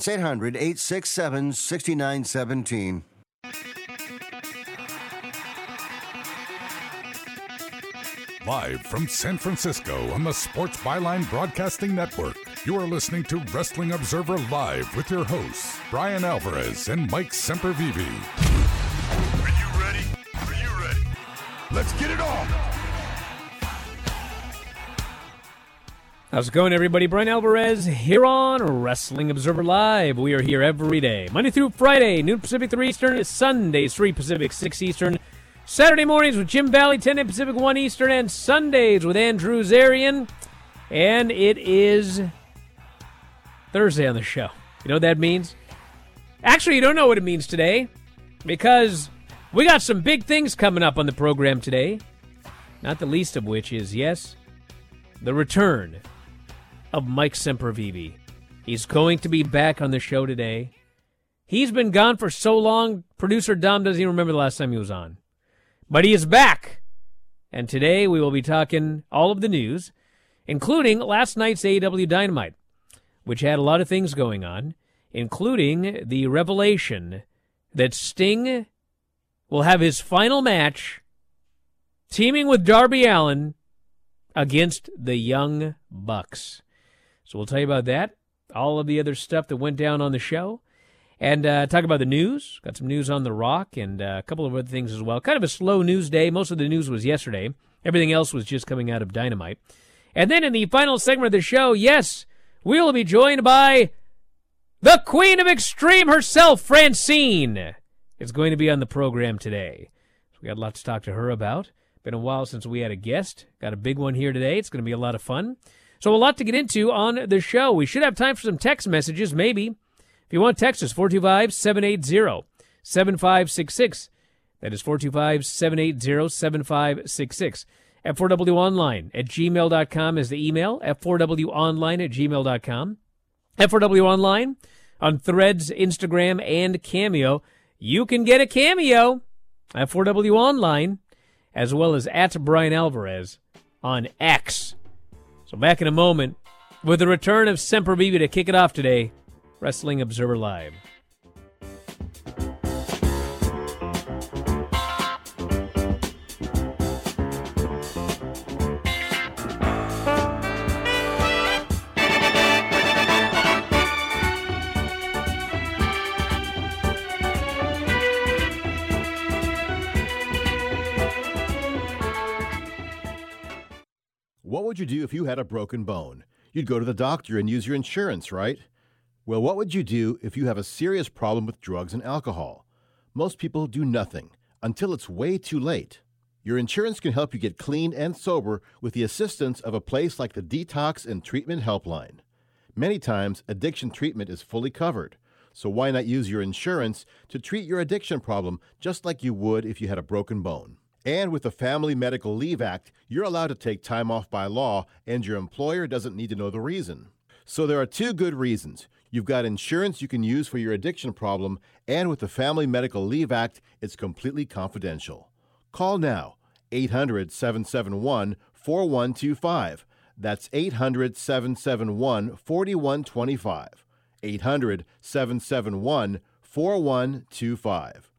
That's 800 867 6917. Live from San Francisco on the Sports Byline Broadcasting Network, you are listening to Wrestling Observer Live with your hosts, Bryan Alvarez and Mike Sempervive. Are you ready? Are you ready? Let's get it on! How's it going, everybody? Bryan Alvarez here on Wrestling Observer Live. We are here every day, Monday through Friday, noon Pacific, 3 Eastern, Sundays, 3 Pacific, 6 Eastern, Saturday mornings with Jim Valley, 10 a.m. Pacific, 1 Eastern, and Sundays with Andrew Zarian. And it is Thursday on the show. You know what that means? Actually, you don't know what it means today because we got some big things coming up on the program today. Not the least of which is, yes, the return of Mike Sempervive. He's going to be back on the show today. He's been gone for so long, producer Dom doesn't even remember the last time he was on. But he is back. And today we will be talking all of the news, including last night's AEW Dynamite, which had a lot of things going on, including the revelation that Sting will have his final match teaming with Darby Allin against the Young Bucks. So we'll tell you about that, all of the other stuff that went down on the show, and uh, talk about the news. Got some news on The Rock and uh, a couple of other things as well. Kind of a slow news day. Most of the news was yesterday. Everything else was just coming out of Dynamite. And then in the final segment of the show, yes, we will be joined by the Queen of Extreme herself, Francine, is going to be on the program today. We got a lot to talk to her about. Been a while since we had a guest. Got a big one here today. It's going to be a lot of fun. So a lot to get into on the show. We should have time for some text messages, maybe. If you want text us, 425-780-7566. That is 425-780-7566. F4W Online at gmail.com is the email. F4W Online at gmail.com. F4W Online on Threads, Instagram, and Cameo. You can get a cameo at 4W Online as well as at Bryan Alvarez on X. So back in a moment with the return of Sempervive to kick it off today, Wrestling Observer Live. You do if you had a broken bone? You'd go to the doctor and use your insurance, right? Well, what would you do if you have a serious problem with drugs and alcohol? Most people do nothing until it's way too late. Your insurance can help you get clean and sober with the assistance of a place like the Detox and Treatment Helpline. Many times, addiction treatment is fully covered, so why not use your insurance to treat your addiction problem just like you would if you had a broken bone? And with the Family Medical Leave Act, you're allowed to take time off by law, and your employer doesn't need to know the reason. So there are two good reasons. You've got insurance you can use for your addiction problem, and with the Family Medical Leave Act, it's completely confidential. Call now 800 771 4125. That's 800 771 4125. 800 771 4125.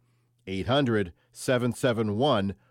800 771 4125.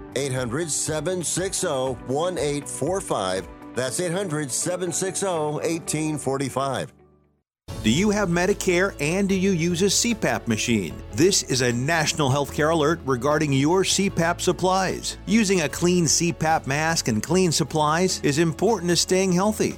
800 760 1845. That's 800 760 1845. Do you have Medicare and do you use a CPAP machine? This is a national healthcare alert regarding your CPAP supplies. Using a clean CPAP mask and clean supplies is important to staying healthy.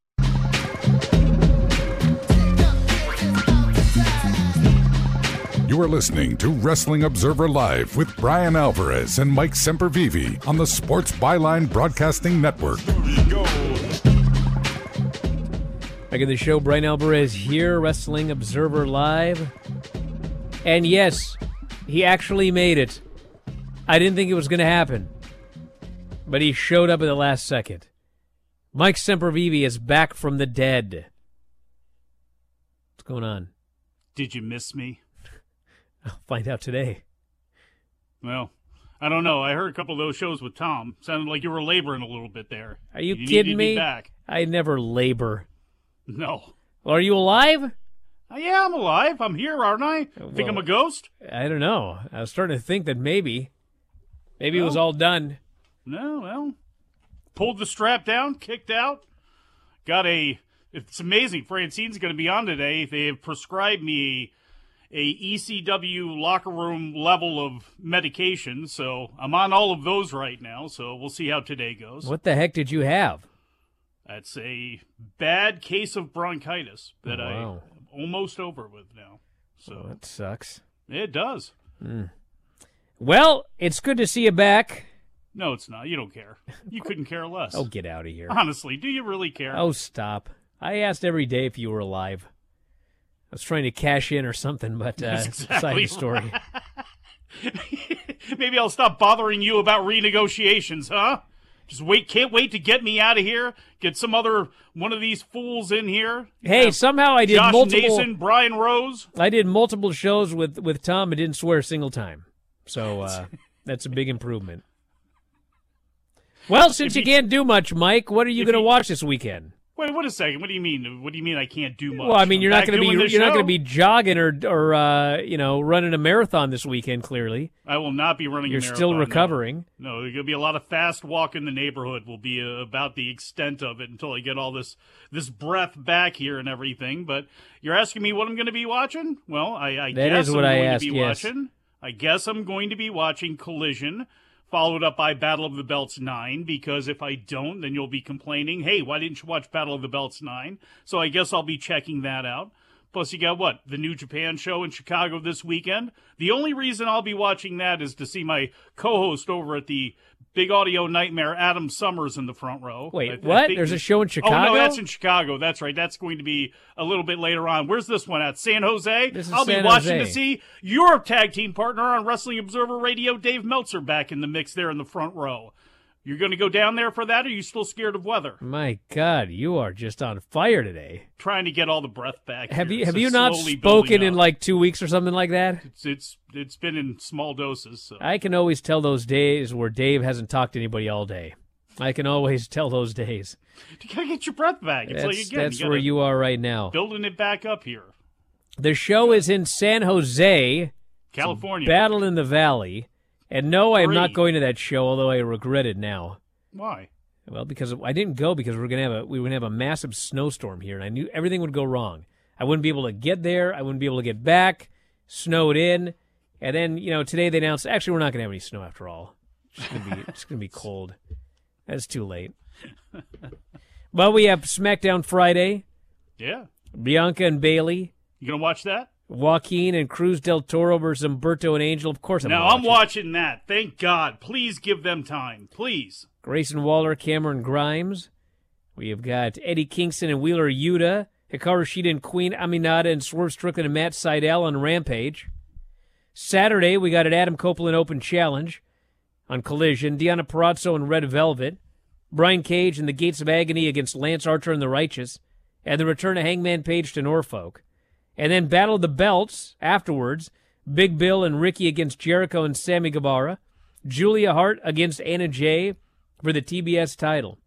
You are listening to Wrestling Observer Live with Bryan Alvarez and Mike Sempervive on the Sports Byline Broadcasting Network. Back in the show, Bryan Alvarez here, Wrestling Observer Live. And yes, he actually made it. I didn't think it was going to happen, but he showed up at the last second. Mike Sempervive is back from the dead. What's going on? Did you miss me? I'll find out today. Well, I don't know. I heard a couple of those shows with Tom. Sounded like you were laboring a little bit there. Are you, you kidding me? back. I never labor. No. Well, are you alive? Yeah, I'm alive. I'm here, aren't I? Think I'm a ghost? I don't know. I was starting to think that maybe, maybe it was all done. No, well, pulled the strap down, kicked out. Got a. It's amazing. Francine's going to be on today. They have prescribed me a ECW locker room level of medication, so I'm on all of those right now. So we'll see how today goes. What the heck did you have? That's a bad case of bronchitis that oh, Wow. I'm almost over with now. So That sucks. it does. Hmm. Well, it's good to see you back. No, it's not. You don't care. You couldn't care less. Oh, get out of here. Honestly, do you really care? Oh, stop. I asked every day if you were alive. I was trying to cash in or something, but uh, That's it's a exactly side story. Maybe I'll stop bothering you about renegotiations, huh? Just wait, can't wait to get me out of here. Get some other one of these fools in here. Hey, somehow I did Josh multiple. Nason, Brian Rose. I did multiple shows with with Tom and didn't swear a single time. So uh, that's a big improvement. Well, since you you- can't do much, Mike, what are you going to watch this weekend? Wait, what a second. What do you mean? What do you mean I can't do much? Well, I mean, I'm you're not going to be you're not going to be jogging or or uh, you know running a marathon this weekend. Clearly, I will not be running. you're still marathon, no. recovering. No, there's gonna be a lot of fast walk in the neighborhood. Will be uh, about the extent of it until I get all this this breath back here and everything. But you're asking me what I'm gonna be watching? Well, I, I That guess is what I'm I going asked, to be yes. watching. I guess I'm going to be watching Collision, followed up by Battle of the Belts nine. Because if I don't, then you'll be complaining. Hey, why didn't you watch Battle of the Belts nine? So I guess I'll be checking that out. Plus, you got what? The New Japan show in Chicago this weekend. The only reason I'll be watching that is to see my co host over at the Big Audio Nightmare, Adam Summers, in the front row. Wait, I- I what? think- There's a show in Chicago. Oh, no, that's in Chicago. That's right. That's going to be a little bit later on. Where's this one at? San Jose? This is I'll San be watching Jose. to see your tag team partner on Wrestling Observer Radio, Dave Meltzer, back in the mix there in the front row. You're going to go down there for that, or are you still scared of weather? My God, you are just on fire today. Trying to get all the breath back. Have here. you have It's you not spoken in like two weeks or something like that? It's it's it's been in small doses. So. I can always tell those days where Dave hasn't talked to anybody all day. I can always tell those days. You gotta get your breath back. It's That's, like again, that's you where you are right now. building it back up here, The show is in San Jose, California. Battle in the Valley. And no, I am not going to that show, although I regret it now. Why? Well, because I didn't go because we are gonna have a we were gonna have a massive snowstorm here, and I knew everything would go wrong. I wouldn't be able to get there. I wouldn't be able to get back. Snowed in, and then you know today they announced actually we're not gonna have any snow after all. It's gonna be it's gonna be cold. That's too late. But we have SmackDown Friday. Yeah, Bianca and Bayley, you gonna watch that? Joaquin and Cruz del Toro versus Umberto and Angel. Of course, I'm no, gonna I'm watching that. Thank God. Please give them time. Please. Grayson Waller, Cameron Grimes. We have got Eddie Kingston and Wheeler Yuta, Hikaru Shida and Queen Aminata and Swerve Strickland and Matt Sydal on Rampage. Saturday, we got an Adam Copeland Open Challenge on Collision. Deonna Purrazzo and Red Velvet. Brian Cage and the Gates of Agony against Lance Archer and the Righteous. And the return of Hangman Page to Norfolk. And then Battle of the Belts afterwards. Big Bill and Ricky against Jericho and Sammy Guevara. Julia Hart against Anna Jay for the TBS title.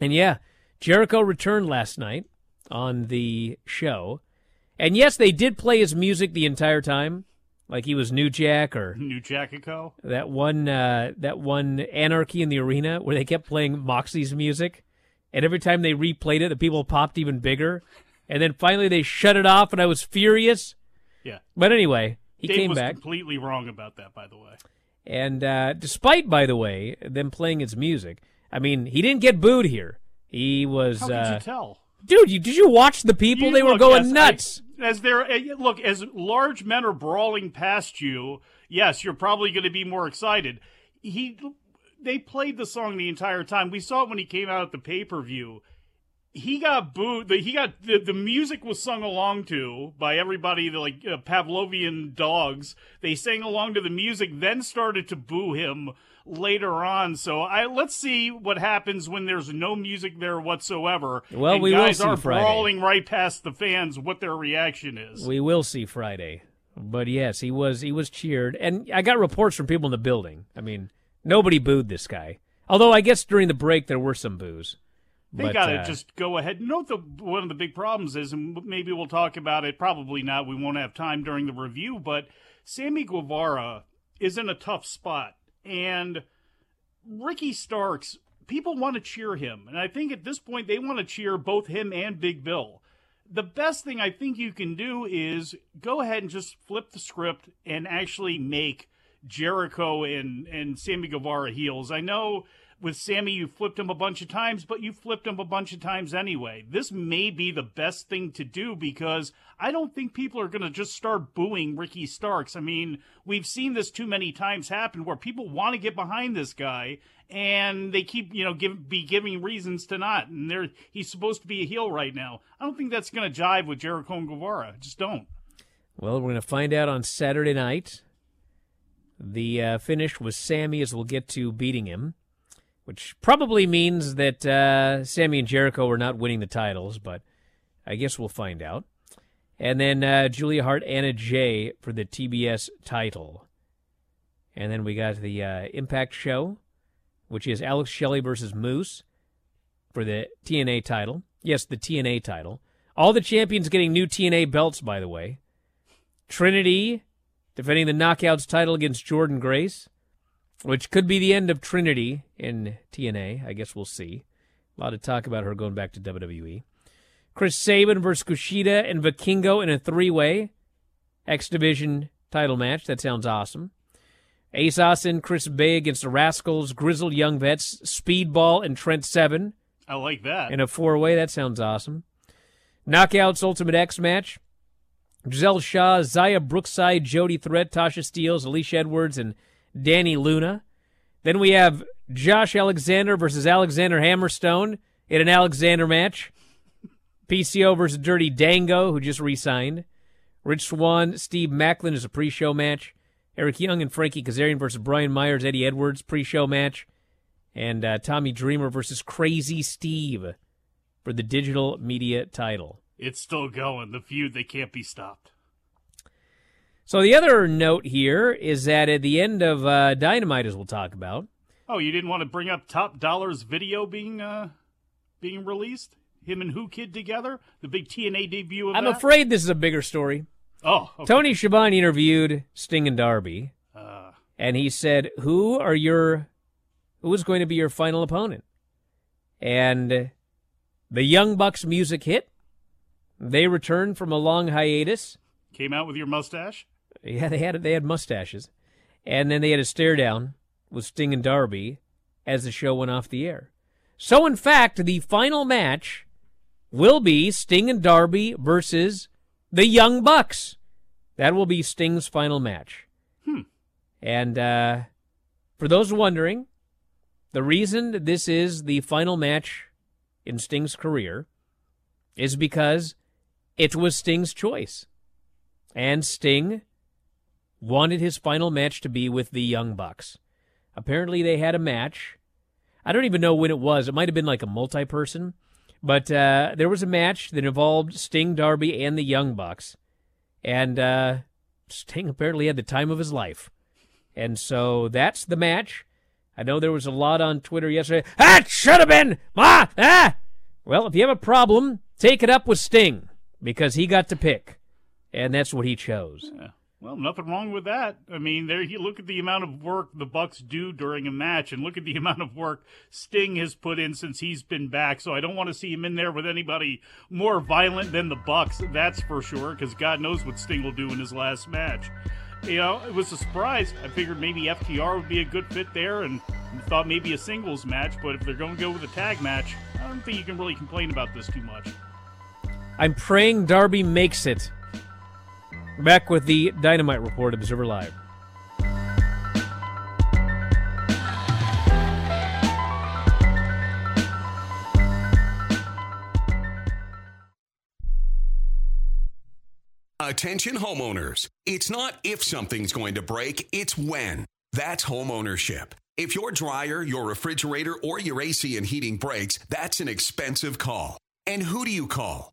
And yeah, Jericho returned last night on the show. And yes, they did play his music the entire time, like he was New Jack or New Jackico. that one uh, that one Anarchy in the Arena where they kept playing Moxie's music, and every time they replayed it, the people popped even bigger. And then finally they shut it off, and I was furious. Yeah. But anyway, he Dave came was back. completely wrong about that, by the way. And uh, despite, by the way, them playing his music, I mean, he didn't get booed here. He was, How could uh, you tell? dude. You, did you watch the people? You- they were going yes, nuts. I- as they're eh, look, as large men are brawling past you, yes, you're probably going to be more excited. He, they played the song the entire time. We saw it when he came out at the pay per view. He got booed. the- He got the, the music was sung along to by everybody, the, like uh, Pavlovian dogs. They sang along to the music, then started to boo him later on. So I let's see what happens when there's no music there whatsoever. Well, and we will guys see are Friday. brawling right past the fans. What their reaction is. We will see Friday. But yes, he was he was cheered, and I got reports from people in the building. I mean, nobody booed this guy. Although I guess during the break there were some boos. They But, gotta uh, just go ahead. Note the one of the big problems is, and maybe we'll talk about it. Probably not. We won't have time during the review. But Sammy Guevara is in a tough spot, and Ricky Starks. People want to cheer him, and I think at this point they want to cheer both him and Big Bill. The best thing I think you can do is go ahead and just flip the script and actually make Jericho and and Sammy Guevara heels. I know with Sammy you flipped him a bunch of times, but you flipped him a bunch of times anyway. This may be the best thing to do because I don't think people are going to just start booing Ricky Starks. I mean, we've seen this too many times happen where people want to get behind this guy and they keep, you know, give be giving reasons to not. And they're he's supposed to be a heel right now. I don't think that's going to jive with Jericho and Guevara. Just don't. Well, we're going to find out on Saturday night. The uh, finish was Sammy, as we'll get to beating him, which probably means that uh, Sammy and Jericho are not winning the titles, but I guess we'll find out. And then uh, Julia Hart, Anna Jay for the TBS title. And then we got the uh, Impact show, which is Alex Shelley versus Moose for the TNA title. Yes, the TNA title. All the champions getting new TNA belts, by the way. Trinity defending the Knockouts title against Jordynne Grace, which could be the end of Trinity in TNA. I guess we'll see. A lot of talk about her going back to WWE. Chris Sabin versus Kushida and Vikingo in a three way X Division title match. That sounds awesome. Ace Austin, Chris Bey against the Rascalz, Grizzled Young Vets, Speedball, and Trent Seven I like that. in a four way. That sounds awesome. Knockouts Ultimate X match. Giselle Shaw, Xia Brookside, Jody Threat, Tasha Steelz, Alicia Edwards, and Dani Luna. Then we have Josh Alexander versus Alexander Hammerstone in an Alexander match. PCO versus Dirty Dango, who just re signed. Rich Swann, Steve Maclin is a pre show match. Eric Young and Frankie Kazarian versus Brian Myers, Eddie Edwards, pre show match. and uh, Tommy Dreamer versus Crazy Steve for the digital media title. It's still going. The feud, they can't be stopped. So the other note here is that at the end of uh, Dynamite, as we'll talk about, Oh, you didn't want to bring up Top Dollar's video being uh being released? Him and Whoo Kid together? The big TNA debut of I'm that? afraid this is a bigger story. Oh, okay. Tony Schiavone interviewed Sting and Darby, Uh, and he said, "Who are your, who is going to be your final opponent?" And the Young Bucks music hit. They returned from a long hiatus. came out with your mustache? Yeah, they had they had mustaches, and then they had a stare down with Sting and Darby as the show went off the air. So, in fact, the final match will be Sting and Darby versus the Young Bucks. That will be Sting's final match. Hmm. And uh, for those wondering, the reason this is the final match in Sting's career is because it was Sting's choice. And Sting wanted his final match to be with the Young Bucks. Apparently, they had a match. I don't even know when it was. It might have been like a multi person. But uh, there was a match that involved Sting, Darby, and the Young Bucks. And uh, Sting apparently had the time of his life. And so that's the match. I know there was a lot on Twitter yesterday. That should have been ma ah. Well, if you have a problem, take it up with Sting because he got to pick, and that's what he chose. Yeah. Well, nothing wrong with that. I mean, there you look at the amount of work the Bucks do during a match, and look at the amount of work Sting has put in since he's been back. So I don't want to see him in there with anybody more violent than the Bucks. That's for sure, because God knows what Sting will do in his last match. You know, it was a surprise. I figured maybe FTR would be a good fit there, and thought maybe a singles match. But if they're going to go with a tag match, I don't think you can really complain about this too much. I'm praying Darby makes it. Back with the Dynamite Report, Observer Live. Attention homeowners. It's not if something's going to break, it's when. That's homeownership. If your dryer, your refrigerator, or your AC and heating breaks, that's an expensive call. And who do you call?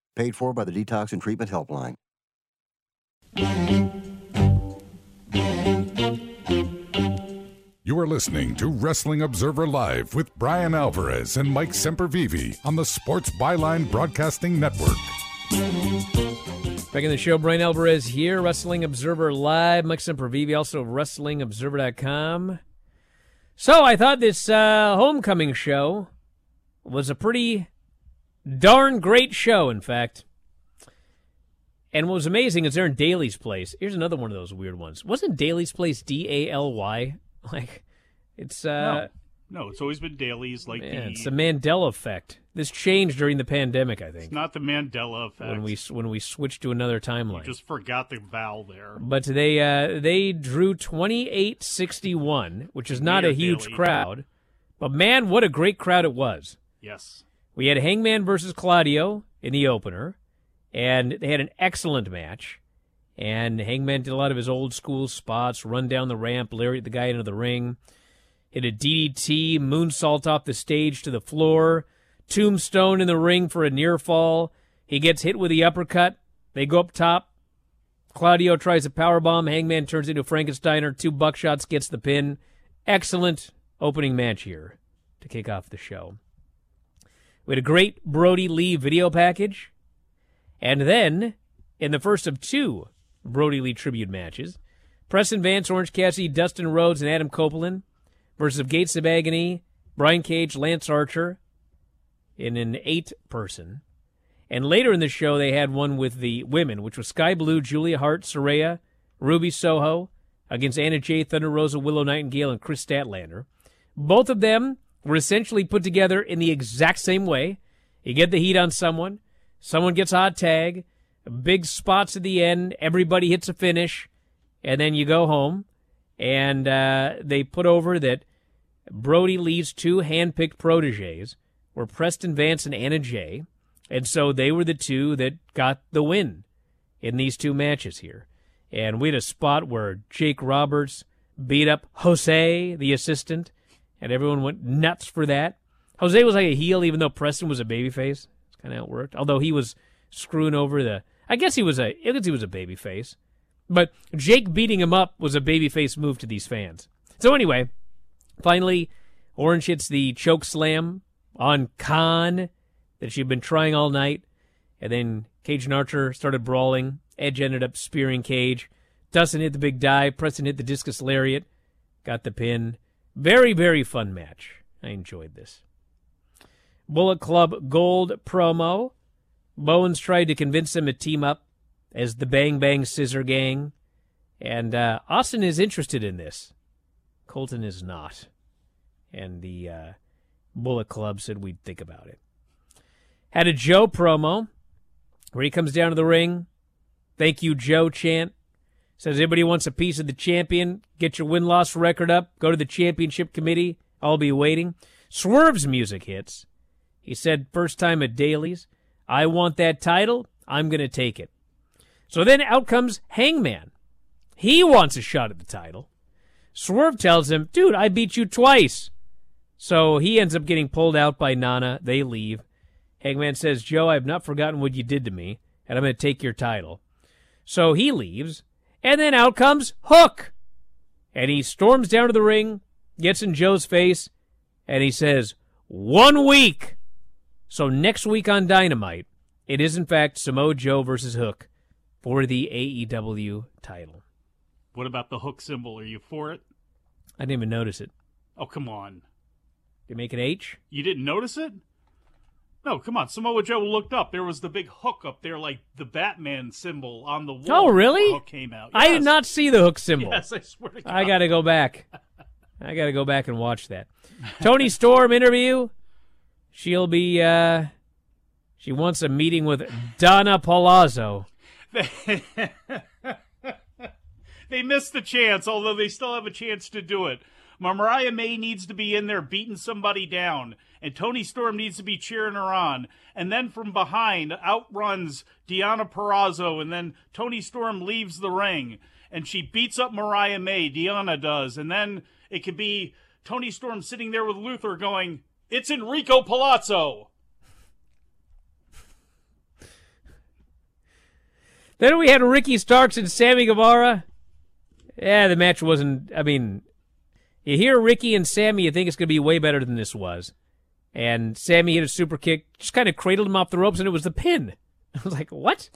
Paid for by the Detox and Treatment Helpline. You are listening to Wrestling Observer Live with Bryan Alvarez and Mike Sempervive on the Sports Byline Broadcasting Network. Back in the show, Bryan Alvarez here, Wrestling Observer Live. Mike Sempervive, also WrestlingObserver.com. So I thought this uh, homecoming show was a pretty darn great show, in fact. And what was amazing is they're in Daly's place. Here's another one of those weird ones. Wasn't Daly's place D A L Y? Like, it's uh, no, no, it's always been Daly's. like man, the. it's the Mandela effect. This changed during the pandemic, I think. It's not the Mandela effect. when we when we switched to another timeline. just forgot the vowel there. But they uh, they drew twenty eight sixty one, which is not a huge Daley. crowd, but man, what a great crowd it was. Yes. We had Hangman versus Claudio in the opener, and they had an excellent match. And Hangman did a lot of his old school spots, run down the ramp, lariat the guy into the ring, hit a DDT, moonsault off the stage to the floor, tombstone in the ring for a near fall. He gets hit with the uppercut. They go up top. Claudio tries a power bomb. Hangman turns into Frankensteiner. Two buckshots gets the pin. Excellent opening match here to kick off the show. We had a great Brodie Lee video package. And then, in the first of two Brodie Lee tribute matches, Preston Vance, Orange Cassidy, Dustin Rhodes, and Adam Copeland versus Gates of Agony, Brian Cage, Lance Archer in an eight person. And later in the show, they had one with the women, which was Skye Blue, Julia Hart, Saraya, Ruby Soho against Anna Jay, Thunder Rosa, Willow Nightingale, and Kris Statlander. Both of them were essentially put together in the exact same way. You get the heat on someone, someone gets a hot tag, big spots at the end, everybody hits a finish, and then you go home. And uh, they put over that Brodie Lee's two handpicked proteges were Preston Vance and Anna Jay. And so they were the two that got the win in these two matches here. And we had a spot where Jake Roberts beat up Jose, the assistant, and everyone went nuts for that. Jose was like a heel, even though Preston was a babyface. That's kind of how it worked. Although he was screwing over the. I guess he was a. I guess he was a babyface. But Jake beating him up was a babyface move to these fans. So anyway, finally, Orange hits the choke slam on Khan that she'd been trying all night. And then Cage and Archer started brawling. Edge ended up spearing Cage. Dustin hit the big dive. Preston hit the discus lariat. Got the pin. Very, very fun match. I enjoyed this. Bullet Club Gold promo. Bowens tried to convince them to team up as the Bang Bang Scissor Gang. And uh, Austin is interested in this. Colten is not. And the uh, Bullet Club said we'd think about it. Had a Joe promo where he comes down to the ring. Thank you, Joe chant. Says anybody wants a piece of the champion, get your win loss record up, go to the championship committee. I'll be waiting. Swerve's music hits. He said, first time at Daly's, I want that title. I'm going to take it. So then out comes Hangman. He wants a shot at the title. Swerve tells him, dude, I beat you twice. So he ends up getting pulled out by Nana. They leave. Hangman says, Joe, I've not forgotten what you did to me, and I'm going to take your title. So he leaves, and then out comes Hook. And he storms down to the ring, gets in Joe's face, and he says, One week. So next week on Dynamite, it is in fact Samoa Joe versus Hook for the AEW title. What about the hook symbol? Are you for it? I didn't even notice it. Oh, come on. They make an H? You didn't notice it? No, come on. Samoa Joe looked up. There was the big hook up there, like the Batman symbol on the wall. Oh, really? Hook came out. I did not see the hook symbol. Yes, I swear to God. I got to go back. I got to go back and watch that. Toni Storm interview. She'll be, uh, she wants a meeting with Donna Palazzo. they missed the chance, although they still have a chance to do it. Mariah May needs to be in there beating somebody down, and Toni Storm needs to be cheering her on. And then from behind, outruns Deonna Purrazzo, and then Toni Storm leaves the ring, and she beats up Mariah May. Deonna does, and then it could be Toni Storm sitting there with Luther going, "It's Enrico Palazzo." Then we had Ricky Starks and Sammy Guevara. Yeah, the match wasn't. I mean, you hear Ricky and Sammy, you think it's going to be way better than this was. And Sammy hit a super kick, just kind of cradled him off the ropes, and it was the pin. I was like, what?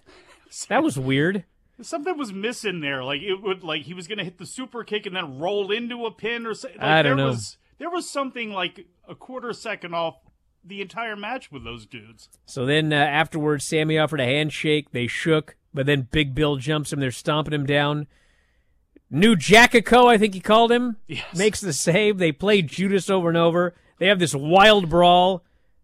That was weird. Something was missing there. Like it would, like he was going to hit the super kick and then roll into a pin or something. Like, I don't there know. Was, there was something like a quarter second off the entire match with those dudes. So then uh, afterwards, Sammy offered a handshake. They shook, but then Big Bill jumps him. They're stomping him down. New Jackico, I think he called him, makes the save. They play Judas over and over. They have this wild brawl.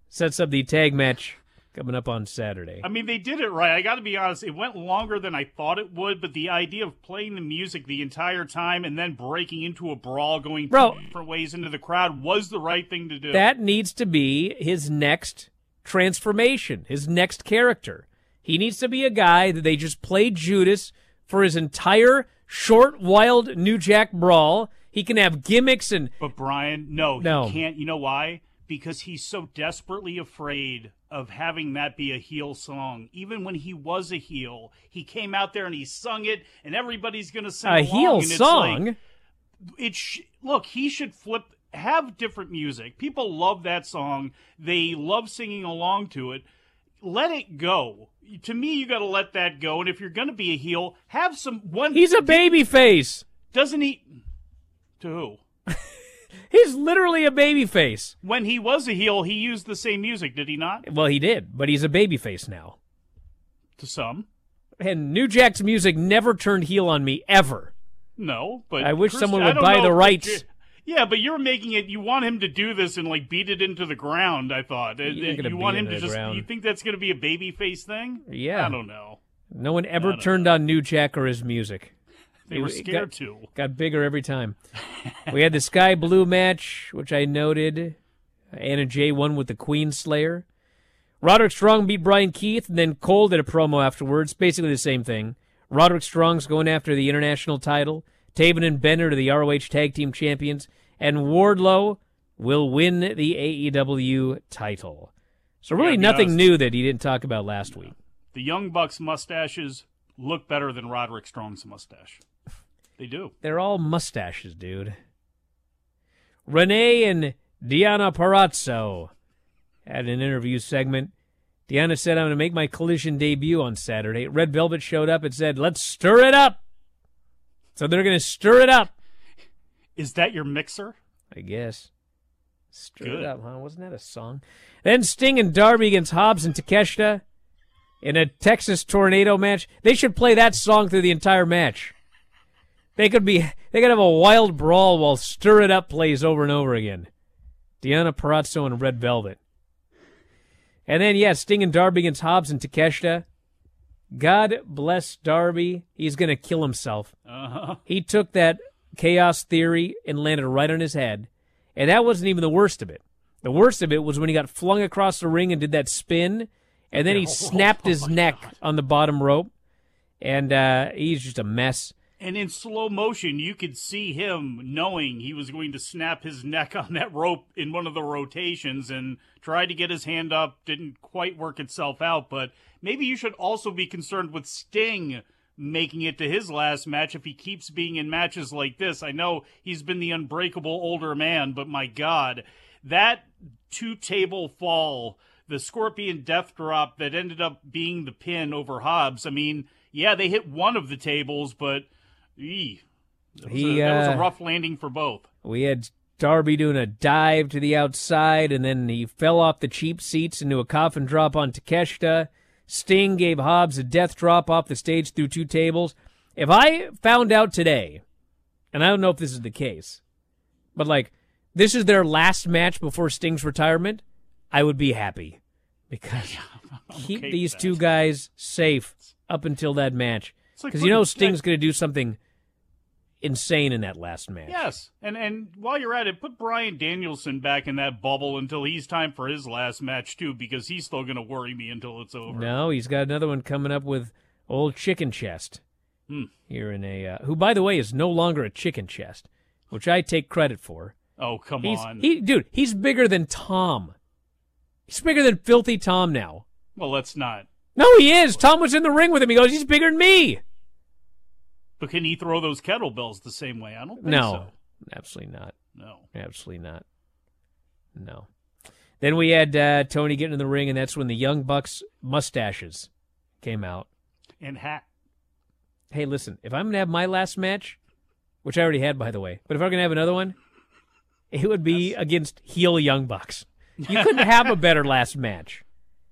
Sets up the tag match coming up on Saturday. I mean, they did it right. I got to be honest. It went longer than I thought it would, but the idea of playing the music the entire time and then breaking into a brawl, going Bro. different ways into the crowd, was the right thing to do. That needs to be his next transformation, his next character. He needs to be a guy that they just play Judas for his entire short, wild New Jack brawl. He can have gimmicks and But Bryan, no, No. he can't. You know why? Because he's so desperately afraid of having that be a heel song. Even when he was a heel, he came out there and he sung it, and everybody's going to sing a along, heel song. Like, it sh- look, he should flip. Have different music. People love that song. They love singing along to it. Let it go. To me, you got to let that go. And if you're going to be a heel, have some one. He's a baby face. Doesn't he? To who? He's literally a baby face. When he was a heel, he used the same music, did he not? Well, he did, but he's a baby face now. To some. And New Jack's music never turned heel on me ever. No, but I wish Chris- someone would buy the rights. Yeah, but you're making it. You want him to do this and like beat it into the ground. I thought. He ain't gonna you want him to just. ground. You think that's going to be a baby face thing? Yeah. I don't know. No one ever turned on New Jack or his music. They were scared got, to. Got bigger every time. we had the Skye Blue match, which I noted. Anna Jay won with the Queen Slayer. Roderick Strong beat Bryan Keith, and then Cole did a promo afterwards. Basically the same thing. Roderick Strong's going after the international title. Taven and Bennett are the ROH Tag Team Champions. And Wardlow will win the AEW title. So really Yeah, nothing honest. new that he didn't talk about last week. The Young Bucks mustaches look better than Roderick Strong's mustache. They do. They're all mustaches, dude. Renee and Deonna Purrazzo had an interview segment. Deonna said, I'm going to make my collision debut on Saturday. Red Velvet showed up and said, Let's stir it up. So they're going to stir it up, Is that your mixer? I guess. Stir Good. it up, huh? Wasn't that a song? Then Sting and Darby against Hobbs and Takeshita in a Texas tornado match. They should play that song through the entire match. They could be they could have a wild brawl while Stir It Up plays over and over again. Deonna Purrazzo and Red Velvet. And then yeah, Sting and Darby against Hobbs and Takeshita. God bless Darby. He's gonna kill himself. Uh-huh. He took that chaos theory and landed right on his head. And that wasn't even the worst of it. The worst of it was when he got flung across the ring and did that spin, and then he snapped his neck on the bottom rope, and uh, he's just a mess. And in slow motion, you could see him knowing he was going to snap his neck on that rope in one of the rotations and tried to get his hand up. Didn't quite work itself out, but maybe you should also be concerned with Sting making it to his last match if he keeps being in matches like this. I know he's been the unbreakable older man, but my God, that two table fall, the Scorpion death drop that ended up being the pin over Hobbs. I mean, yeah, they hit one of the tables, but Eee. That, was He, a, that was uh, a rough landing for both. We had Darby doing a dive to the outside, and then he fell off the cheap seats into a coffin drop on Takeshita. Sting gave Hobbs a death drop off the stage through two tables. If I found out today, and I don't know if this is the case, but like this is their last match before Sting's retirement, I would be happy because keep okay these two guys safe up until that match. It's like Because you know Sting's going to do something insane in that last match. Yes, and and while you're at it, put Bryan Danielson back in that bubble until he's time for his last match too, because he's still going to worry me until it's over. No, he's got another one coming up with old Chicken Chest. Hmm. Here in a uh, who, by the way, is no longer a Chicken Chest, which I take credit for. Oh come He's, on! he, dude, he's bigger than Tom. He's bigger than Filthy Tom now. Well, let's not. No, he is. Tom was in the ring with him. He goes, he's bigger than me. But can he throw those kettlebells the same way? I don't think so. No, so. absolutely not. No. Absolutely not. No. Then we had uh, Tony getting in the ring, and that's when the Young Bucks mustaches came out. And hat. Hey, listen, if I'm going to have my last match, which I already had, by the way, but if I'm going to have another one, it would be against heel Young Bucks. You couldn't have a better last match,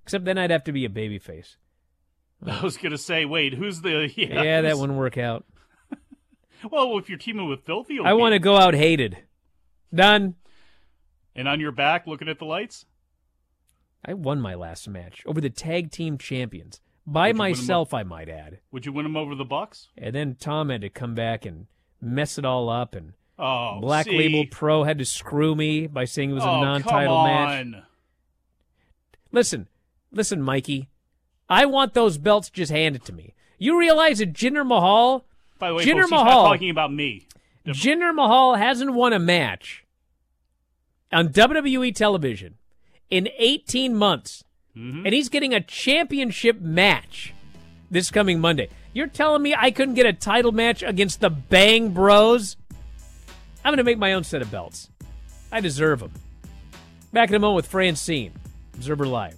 except then I'd have to be a babyface. I was going to say, wait, who's the? Yeah, Yeah, that wouldn't work out. Well, if you're teaming with Filthy, I want to go out hated. Done. And on your back, looking at the lights. I won my last match over the tag team champions by Would you win 'em myself, I might add. Would you win him over the Bucks? And then Tom had to come back and mess it all up, and Oh, Black see? Label Pro had to screw me by saying it was a Oh, non-title come match. on. Listen, listen, Mikey. I want those belts just handed to me. You realize that Jinder Mahal, By the way, Jinder folks, Mahal, talking about me. Jinder Mahal hasn't won a match on WWE television in 18 months, Mm-hmm. and he's getting a championship match this coming Monday. You're telling me I couldn't get a title match against the Bang Bros? I'm going to make my own set of belts. I deserve them. Back in a moment with Francine, Observer Live.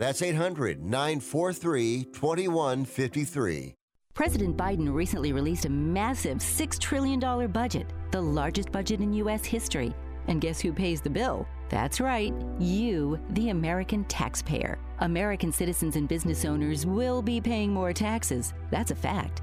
That's 800 943 2153. President Biden recently released a massive $6 trillion budget, the largest budget in U.S. history. And guess who pays the bill? That's right, you, the American taxpayer. American citizens and business owners will be paying more taxes. That's a fact.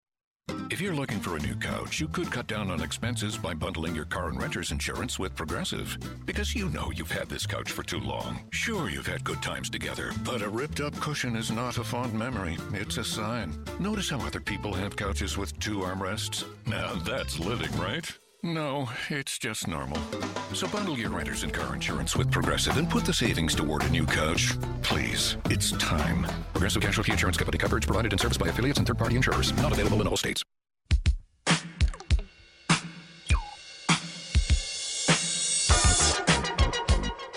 If you're looking for a new couch, you could cut down on expenses by bundling your car and renter's insurance with Progressive. Because you know you've had this couch for too long. Sure, you've had good times together, but a ripped up cushion is not a fond memory. It's a sign. Notice how other people have couches with two armrests? Now that's living, right? No, it's just normal. So bundle your renters and car insurance with Progressive and put the savings toward a new couch. Please, it's time. Progressive Casualty Insurance Company coverage provided in service by affiliates and third-party insurers. Not available in all states.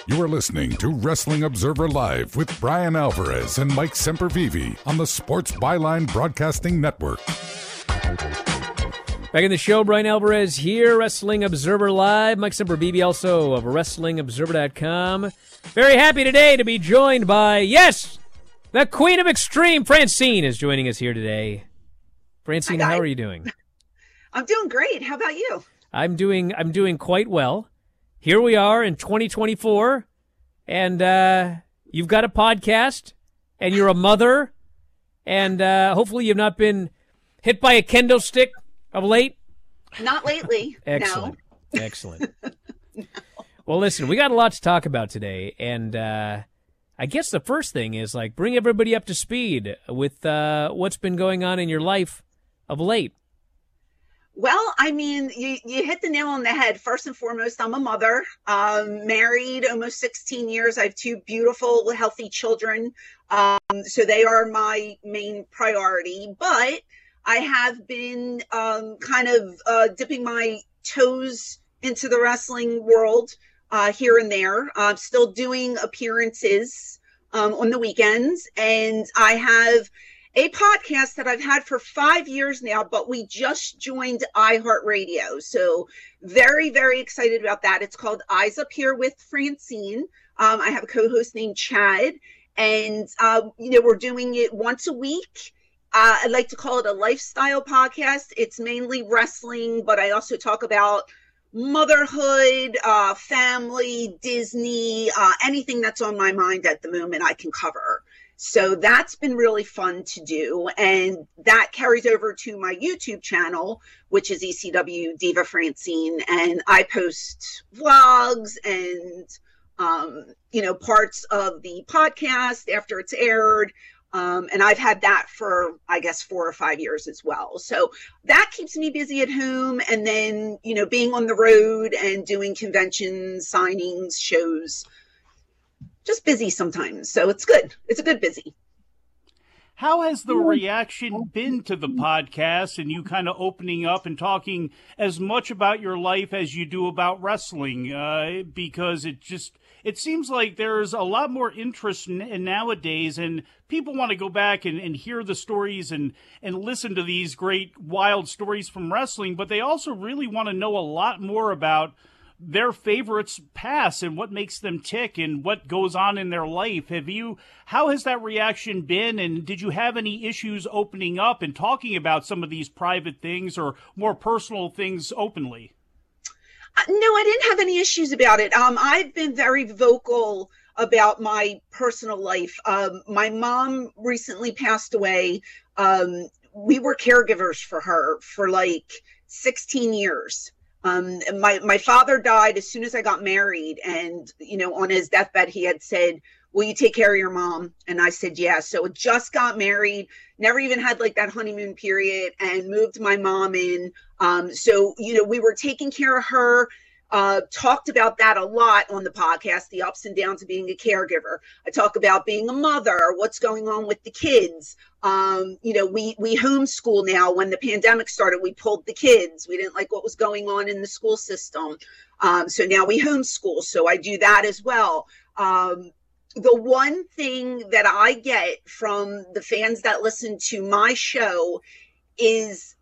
You are listening to Wrestling Observer Live with Bryan Alvarez and Mike Sempervive on the Sports Byline Broadcasting Network. Back in the show, Bryan Alvarez here, Wrestling Observer Live. Mike Sempervive also of WrestlingObserver.com. Very happy today to be joined by, yes, the Queen of Extreme, Francine, is joining us here today. Francine, how are you doing? I'm doing great. How about you? I'm doing I'm doing quite well. Here we are in 2024, and uh, you've got a podcast, and you're a mother, and uh, hopefully you've not been hit by a kendo stick of late. Not lately. Excellent. Excellent. Well, listen, we got a lot to talk about today, and uh, I guess the first thing is like bring everybody up to speed with uh, what's been going on in your life of late. Well, I mean, you, you hit the nail on the head. First and foremost, I'm a mother, um, married almost 16 years. I have two beautiful, healthy children. Um, so they are my main priority. But I have been um, kind of uh, dipping my toes into the wrestling world uh, here and there. I'm still doing appearances um, on the weekends. And I have a podcast that I've had for five years now, but we just joined iHeartRadio. So, very, very excited about that. It's called Eyes Up Here with Francine. Um, I have a co host named Chad, and, uh, you know, we're doing it once a week. Uh, I'd like to call it a lifestyle podcast. It's mainly wrestling, but I also talk about motherhood, uh, family, Disney, uh, anything that's on my mind at the moment, I can cover. So that's been really fun to do. And that carries over to my YouTube channel, which is ECW Diva Francine. And I post vlogs and, um, you know, parts of the podcast after it's aired. Um, and I've had that for, I guess, four or five years as well. So that keeps me busy at home. And then, you know, being on the road and doing conventions, signings, shows, just busy sometimes. So it's good. It's a good busy. How has the reaction been to the podcast and you kind of opening up and talking as much about your life as you do about wrestling? Uh, because it just it seems like there's a lot more interest in, nowadays, and people want to go back and, and hear the stories and and listen to these great wild stories from wrestling, but they also really want to know a lot more about their favorites pass and what makes them tick and what goes on in their life. Have you, how has that reaction been? And did you have any issues opening up and talking about some of these private things or more personal things openly? Uh, no, I didn't have any issues about it. Um, I've been very vocal about my personal life. Um, my mom recently passed away. Um, we were caregivers for her for like 16 years. Um, my my father died as soon as I got married, and you know, on his deathbed, he had said, "Will you take care of your mom?" And I said, "Yes." Yeah. So just got married, never even had like that honeymoon period, and moved my mom in. Um, so you know, we were taking care of her uh, talked about that a lot on the podcast the ups and downs of being a caregiver. I talk about being a mother what's going on with the kids. Um, you know we we homeschool now. When the pandemic started we pulled the kids. We didn't like what was going on in the school system. Um, so now we homeschool. So i do that as well. Um, the one thing that i get from the fans that listen to my show is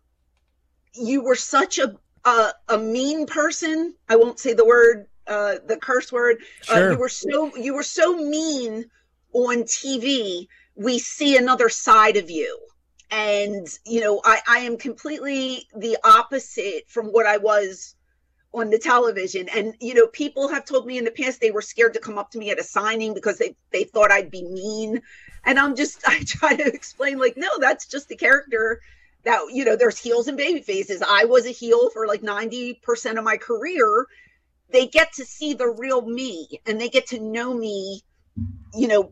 you were such a a, a mean person. I won't say the word, uh, the curse word. Sure. Uh, you were so you were so mean on TV. We see another side of you, and you know I, I am completely the opposite from what I was on the television. And you know, people have told me in the past they were scared to come up to me at a signing because they they thought I'd be mean. And I'm just I try to explain like, no, that's just the character that you know there's heels and baby faces i was a heel for like 90% of my career they get to see the real me and they get to know me you know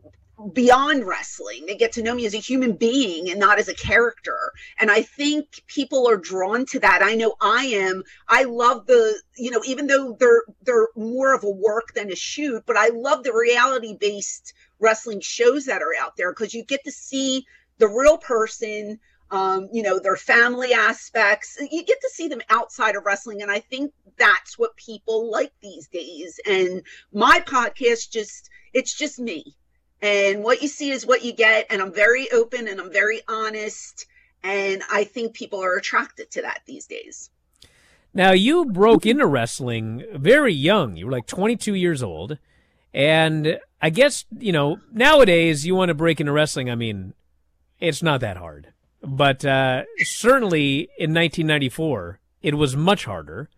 beyond wrestling. They get to know me as a human being and not as a character. And I think people are drawn to that. I know I am. I love the, you know, even though they're they're more of a work than a shoot, but I love the reality based wrestling shows that are out there because you get to see the real person um, you know, their family aspects. You get to see them outside of wrestling. And I think that's what people like these days. And my podcast just, it's just me. And what you see is what you get. And I'm very open and I'm very honest. And I think people are attracted to that these days. Now, you broke into wrestling very young. You were like 22 years old. And I guess, you know, nowadays you want to break into wrestling. I mean, it's not that hard. But uh, certainly in 1994, it was much harder.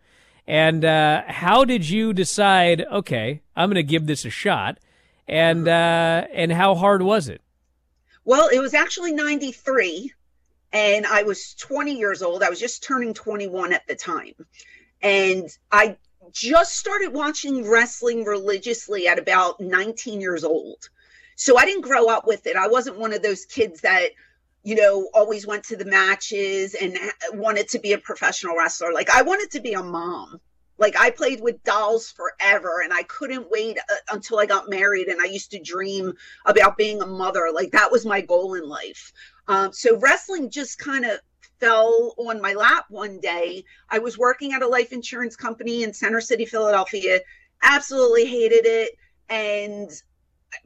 And uh, how did you decide? Okay, I'm going to give this a shot. And uh, and how hard was it? Well, it was actually 93, and I was 20 years old. I was just turning 21 at the time, and I just started watching wrestling religiously at about 19 years old. So I didn't grow up with it. I wasn't one of those kids that you know, always went to the matches and wanted to be a professional wrestler. Like I wanted to be a mom. Like I played with dolls forever and I couldn't wait uh, until I got married and I used to dream about being a mother. Like that was my goal in life. Um, so wrestling just kind of fell on my lap one day. I was working at a life insurance company in Center City, Philadelphia. Absolutely hated it. And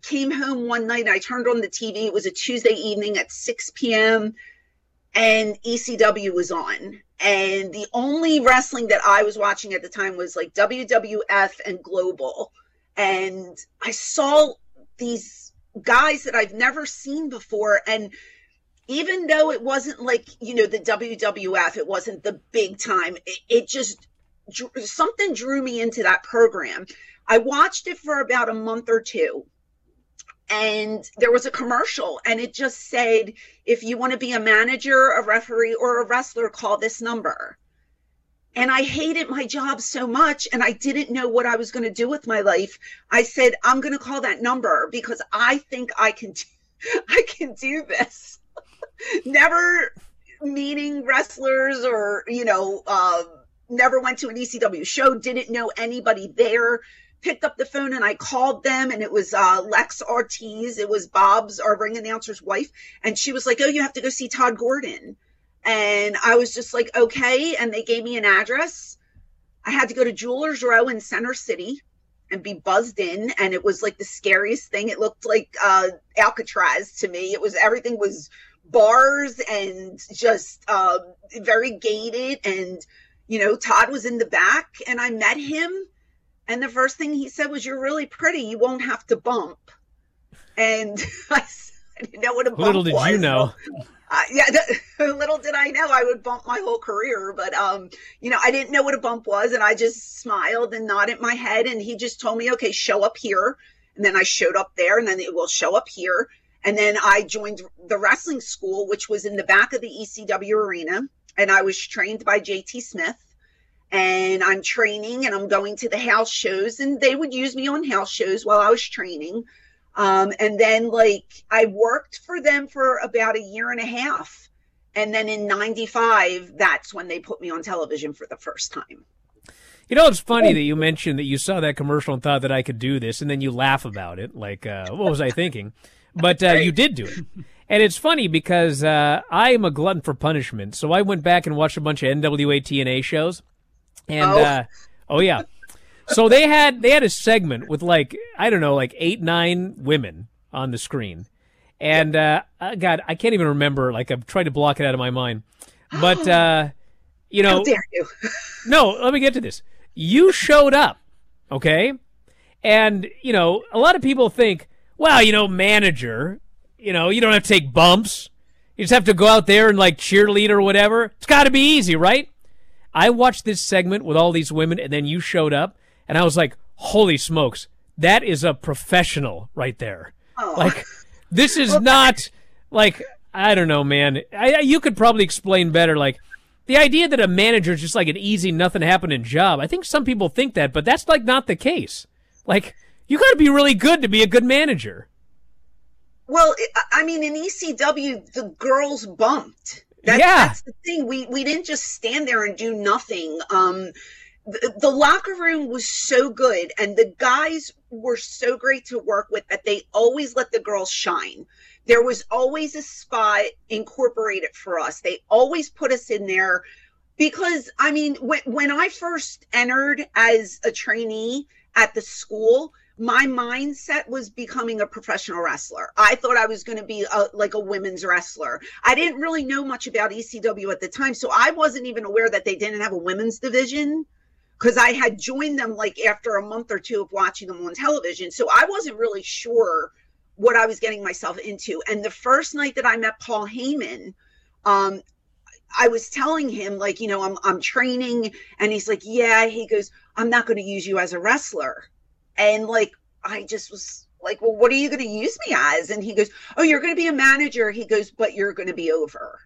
came home one night I turned on the TV. It was a Tuesday evening at 6 p.m. and ECW was on. And the only wrestling that I was watching at the time was like WWF and Global. And I saw these guys that I've never seen before. And even though it wasn't like, you know, the WWF, it wasn't the big time, it, it just something drew me into that program. I watched it for about a month or two and there was a commercial and it just said if you want to be a manager a referee or a wrestler call this number. And i hated my job so much and i didn't know what i was going to do with my life. I said i'm going to call that number because i think i can i can do this. Never meeting wrestlers or you know uh, never went to an ecw show didn't know anybody there picked up the phone and I called them and it was uh, Lex Ortiz. It was Bob's, our ring announcer's wife. And she was like, Oh, you have to go see Todd Gordon. And I was just like, Okay. And they gave me an address. I had to go to Jewelers Row in Center City and be buzzed in. And it was like the scariest thing. It looked like uh, Alcatraz to me. It was everything was bars and just uh, very gated. And, you know, Todd was in the back and I met him and the first thing he said was, You're really pretty. You won't have to bump. And I, I didn't know what a bump Little did was. you know. Uh, yeah, little did I know I would bump my whole career, but um, you know, I didn't know what a bump was, and I just smiled and nodded my head, and he just told me, "Okay, show up here," and then I showed up there, and then it will show up here, and then I joined the wrestling school, which was in the back of the ECW arena, and I was trained by JT Smith, and I'm training and I'm going to the house shows and they would use me on house shows while I was training. Um, and then like I worked for them for about a year and a half. And then in 95, that's when they put me on television for the first time. You know, it's funny that you mentioned that you saw that commercial and thought that I could do this, and then you laugh about it. Like, uh, what was I thinking? But uh, you did do it. And it's funny because uh, I am a glutton for punishment. So I went back and watched a bunch of NWA TNA shows. And Oh. uh oh yeah. So they had they had a segment with like I don't know like 8 9 women on the screen. And uh uh, god, I can't even remember like I've tried to block it out of my mind. But uh you know How dare you? No, let me get to this. You showed up, okay? And, you know, a lot of people think, well, you know, manager, you know, you don't have to take bumps. You just have to go out there and like cheerlead or whatever. It's got to be easy, right? I watched this segment with all these women and then you showed up and I was like, holy smokes, that is a professional right there. Oh. Like, this is not like, I don't know, man. I, you could probably explain better. Like, the idea that a manager is just like an easy, nothing happening job. I think some people think that, but that's like not the case. Like, you got to be really good to be a good manager. Well, I mean, in ECW, the girls bumped. That, Yeah. That's the thing. We we didn't just stand there and do nothing. Um, the, the locker room was so good, and the guys were so great to work with that they always let the girls shine. There was always a spot incorporated for us. They always put us in there because I mean, when when I first entered as a trainee at the school, my mindset was becoming a professional wrestler. I thought I was going to be a, like a women's wrestler. I didn't really know much about ECW at the time, so I wasn't even aware that they didn't have a women's division because I had joined them like after a month or two of watching them on television. So I wasn't really sure what I was getting myself into. And the first night that I met Paul Heyman, um, I was telling him like, you know, I'm I'm training, and he's like, yeah. He goes, I'm not going to use you as a wrestler, and like I just was like, well, what are you going to use me as? And he goes, oh, you're going to be a manager. He goes, but you're going to be over.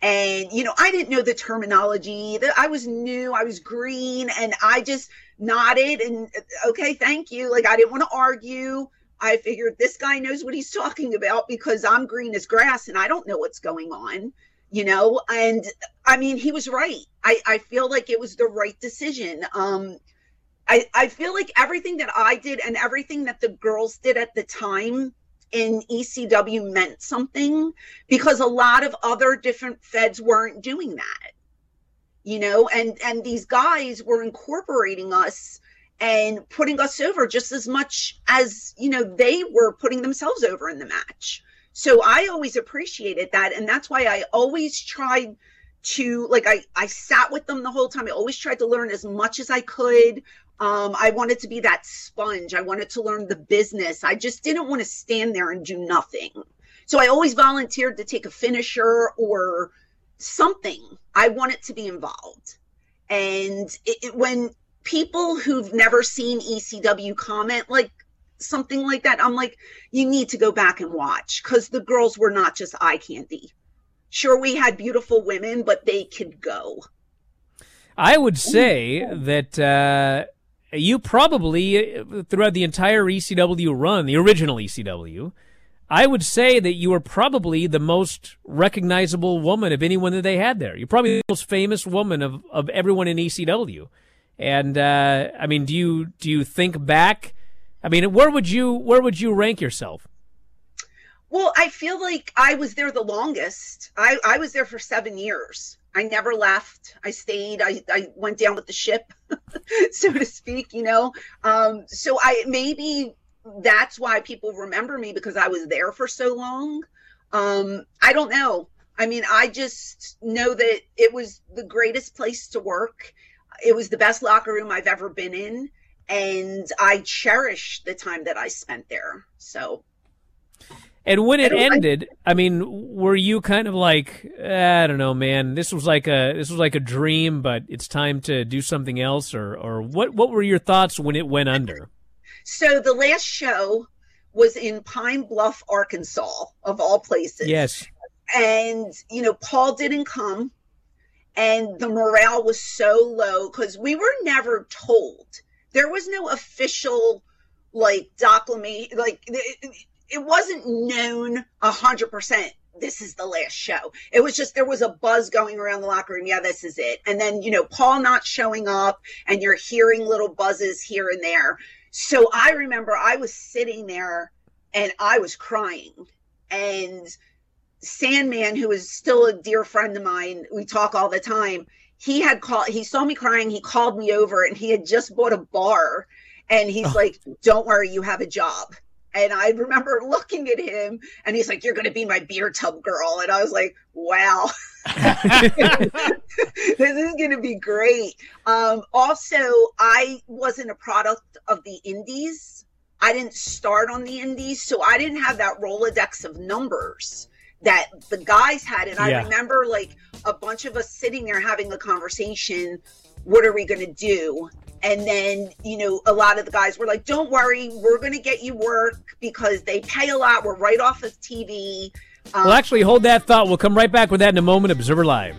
And you know, I didn't know the terminology. That I was new. I was green, and I just nodded and okay, thank you. Like I didn't want to argue. I figured this guy knows what he's talking about because I'm green as grass and I don't know what's going on you know and i mean he was right i i feel like it was the right decision um i i feel like everything that i did and everything that the girls did at the time in ecw meant something because a lot of other different feds weren't doing that you know and and these guys were incorporating us and putting us over just as much as you know they were putting themselves over in the match so I always appreciated that. And that's why I always tried to, like, I, I sat with them the whole time. I always tried to learn as much as I could. Um, I wanted to be that sponge. I wanted to learn the business. I just didn't want to stand there and do nothing. So I always volunteered to take a finisher or something. I wanted to be involved. And it, it, when people who've never seen ECW comment, like, something like that, I'm like, you need to go back and watch because the girls were not just eye candy. Sure, we had beautiful women, but they could go. I would say that uh, you probably, uh, throughout the entire ECW run, the original ECW, I would say that you were probably the most recognizable woman of anyone that they had there. You're probably the most famous woman of, of everyone in ECW. And uh, I mean, do you do you think back? I mean, where would you where would you rank yourself? Well, I feel like I was there the longest. I, I was there for seven years. I never left. I stayed. I, I went down with the ship, so to speak, you know. Um, so I maybe that's why people remember me because I was there for so long. Um, I don't know. I mean, I just know that it was the greatest place to work. It was the best locker room I've ever been in and I cherish the time that I spent there. So, and when it I don't- I- ended, I mean, were you kind of like, "Eh, I don't know, man, this was like a this was like a dream, but it's time to do something else, or or what? What were your thoughts when it went under? so the last show was in Pine Bluff, Arkansas, of all places. Yes, and you know paul didn't come and the morale was so low because we were never told there was no official like document like it, wasn't known a hundred percent this is the last show it was just there was a buzz going around the locker room yeah this is it and then you know paul not showing up and you're hearing little buzzes here and there so i remember i was sitting there and i was crying and Sandman, who is still a dear friend of mine, we talk all the time. He had called, he saw me crying. He called me over and he had just bought a bar. And he's oh. like, Don't worry, you have a job. And I remember looking at him and he's like, You're going to be my beer tub girl. And I was like, Wow, this is going to be great. Um, also, I wasn't a product of the indies. I didn't start on the indies. So I didn't have that Rolodex of numbers that the guys had. And I remember like a bunch of us sitting there having a conversation. What are we going to do? And then, you know, a lot of the guys were like, don't worry, we're going to get you work because they pay a lot. We're right off of TV. Um, well, actually, hold that thought. We'll come right back with that in a moment. Observer Live.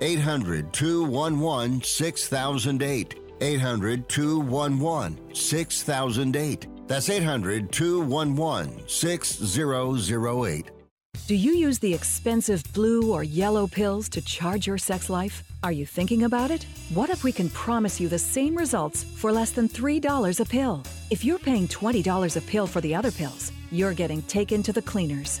800 211 6008. 800 211 6008. That's 800 211 6008. Do you use the expensive blue or yellow pills to charge your sex life? Are you thinking about it? What if we can promise you the same results for less than $3 a pill? If you're paying $20 a pill for the other pills, you're getting taken to the cleaners.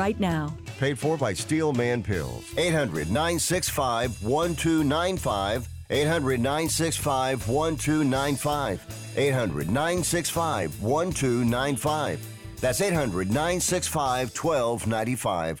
right now. Paid for by Steelman Pills. 800 965 1295. 800 965 1295. 800 965 1295. That's 800 965 1295.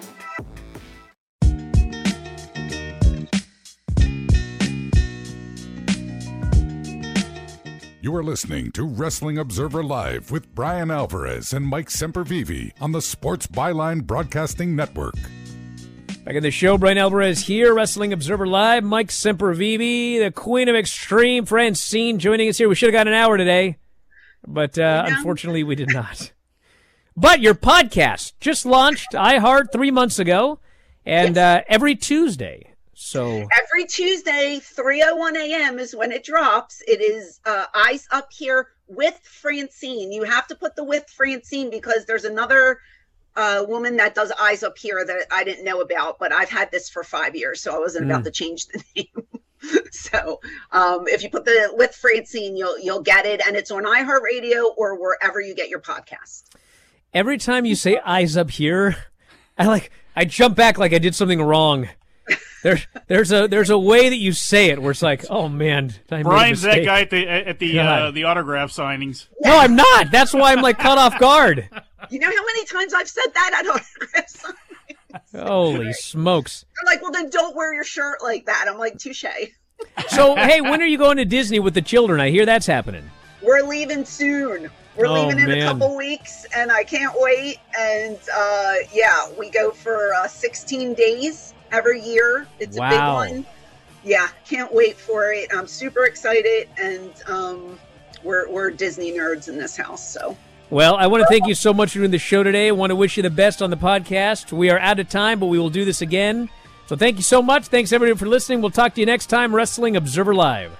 You are listening to Wrestling Observer Live with Bryan Alvarez and Mike Sempervive on the Sports Byline Broadcasting Network. Back in the show, Bryan Alvarez here, Wrestling Observer Live. Mike Sempervive, the Queen of Extreme, Francine, joining us here. We should have got an hour today, but uh, unfortunately, we did not. But your podcast just launched iHeart three months ago, and uh, every Tuesday. So every Tuesday, 3:01 a.m. is when it drops. It is uh, Eyes Up Here with Francine. You have to put the with Francine because there's another uh, woman that does Eyes Up Here that I didn't know about, but I've had this for five years, so I wasn't Hmm. about to change the name. so um, if you put the with Francine, you'll you'll get it, and it's on iHeartRadio or wherever you get your podcast. every time you say eyes up here, I like I jump back like I did something wrong. There, there's a there's a way that you say it where it's like, oh man, I made Bryan's that guy at the at the uh, the autograph signings. No, I'm not. That's why I'm like caught off guard. You know how many times I've said that? I don't. Holy smokes! They're like, well, then don't wear your shirt like that. I'm like, touche. So hey, when are you going to Disney with the children? I hear that's happening. We're leaving soon. We're Oh, leaving in man. a couple weeks, and I can't wait. And uh, yeah, we go for uh, 16 days every year. It's Wow. a big one. Yeah, can't wait for it. I'm super excited, and um, we're we're Disney nerds in this house. So Well, I want to thank you so much for doing the show today. I want to wish you the best on the podcast. We are out of time, but we will do this again. So thank you so much. Thanks everybody for listening. We'll talk to you next time. Wrestling Observer Live.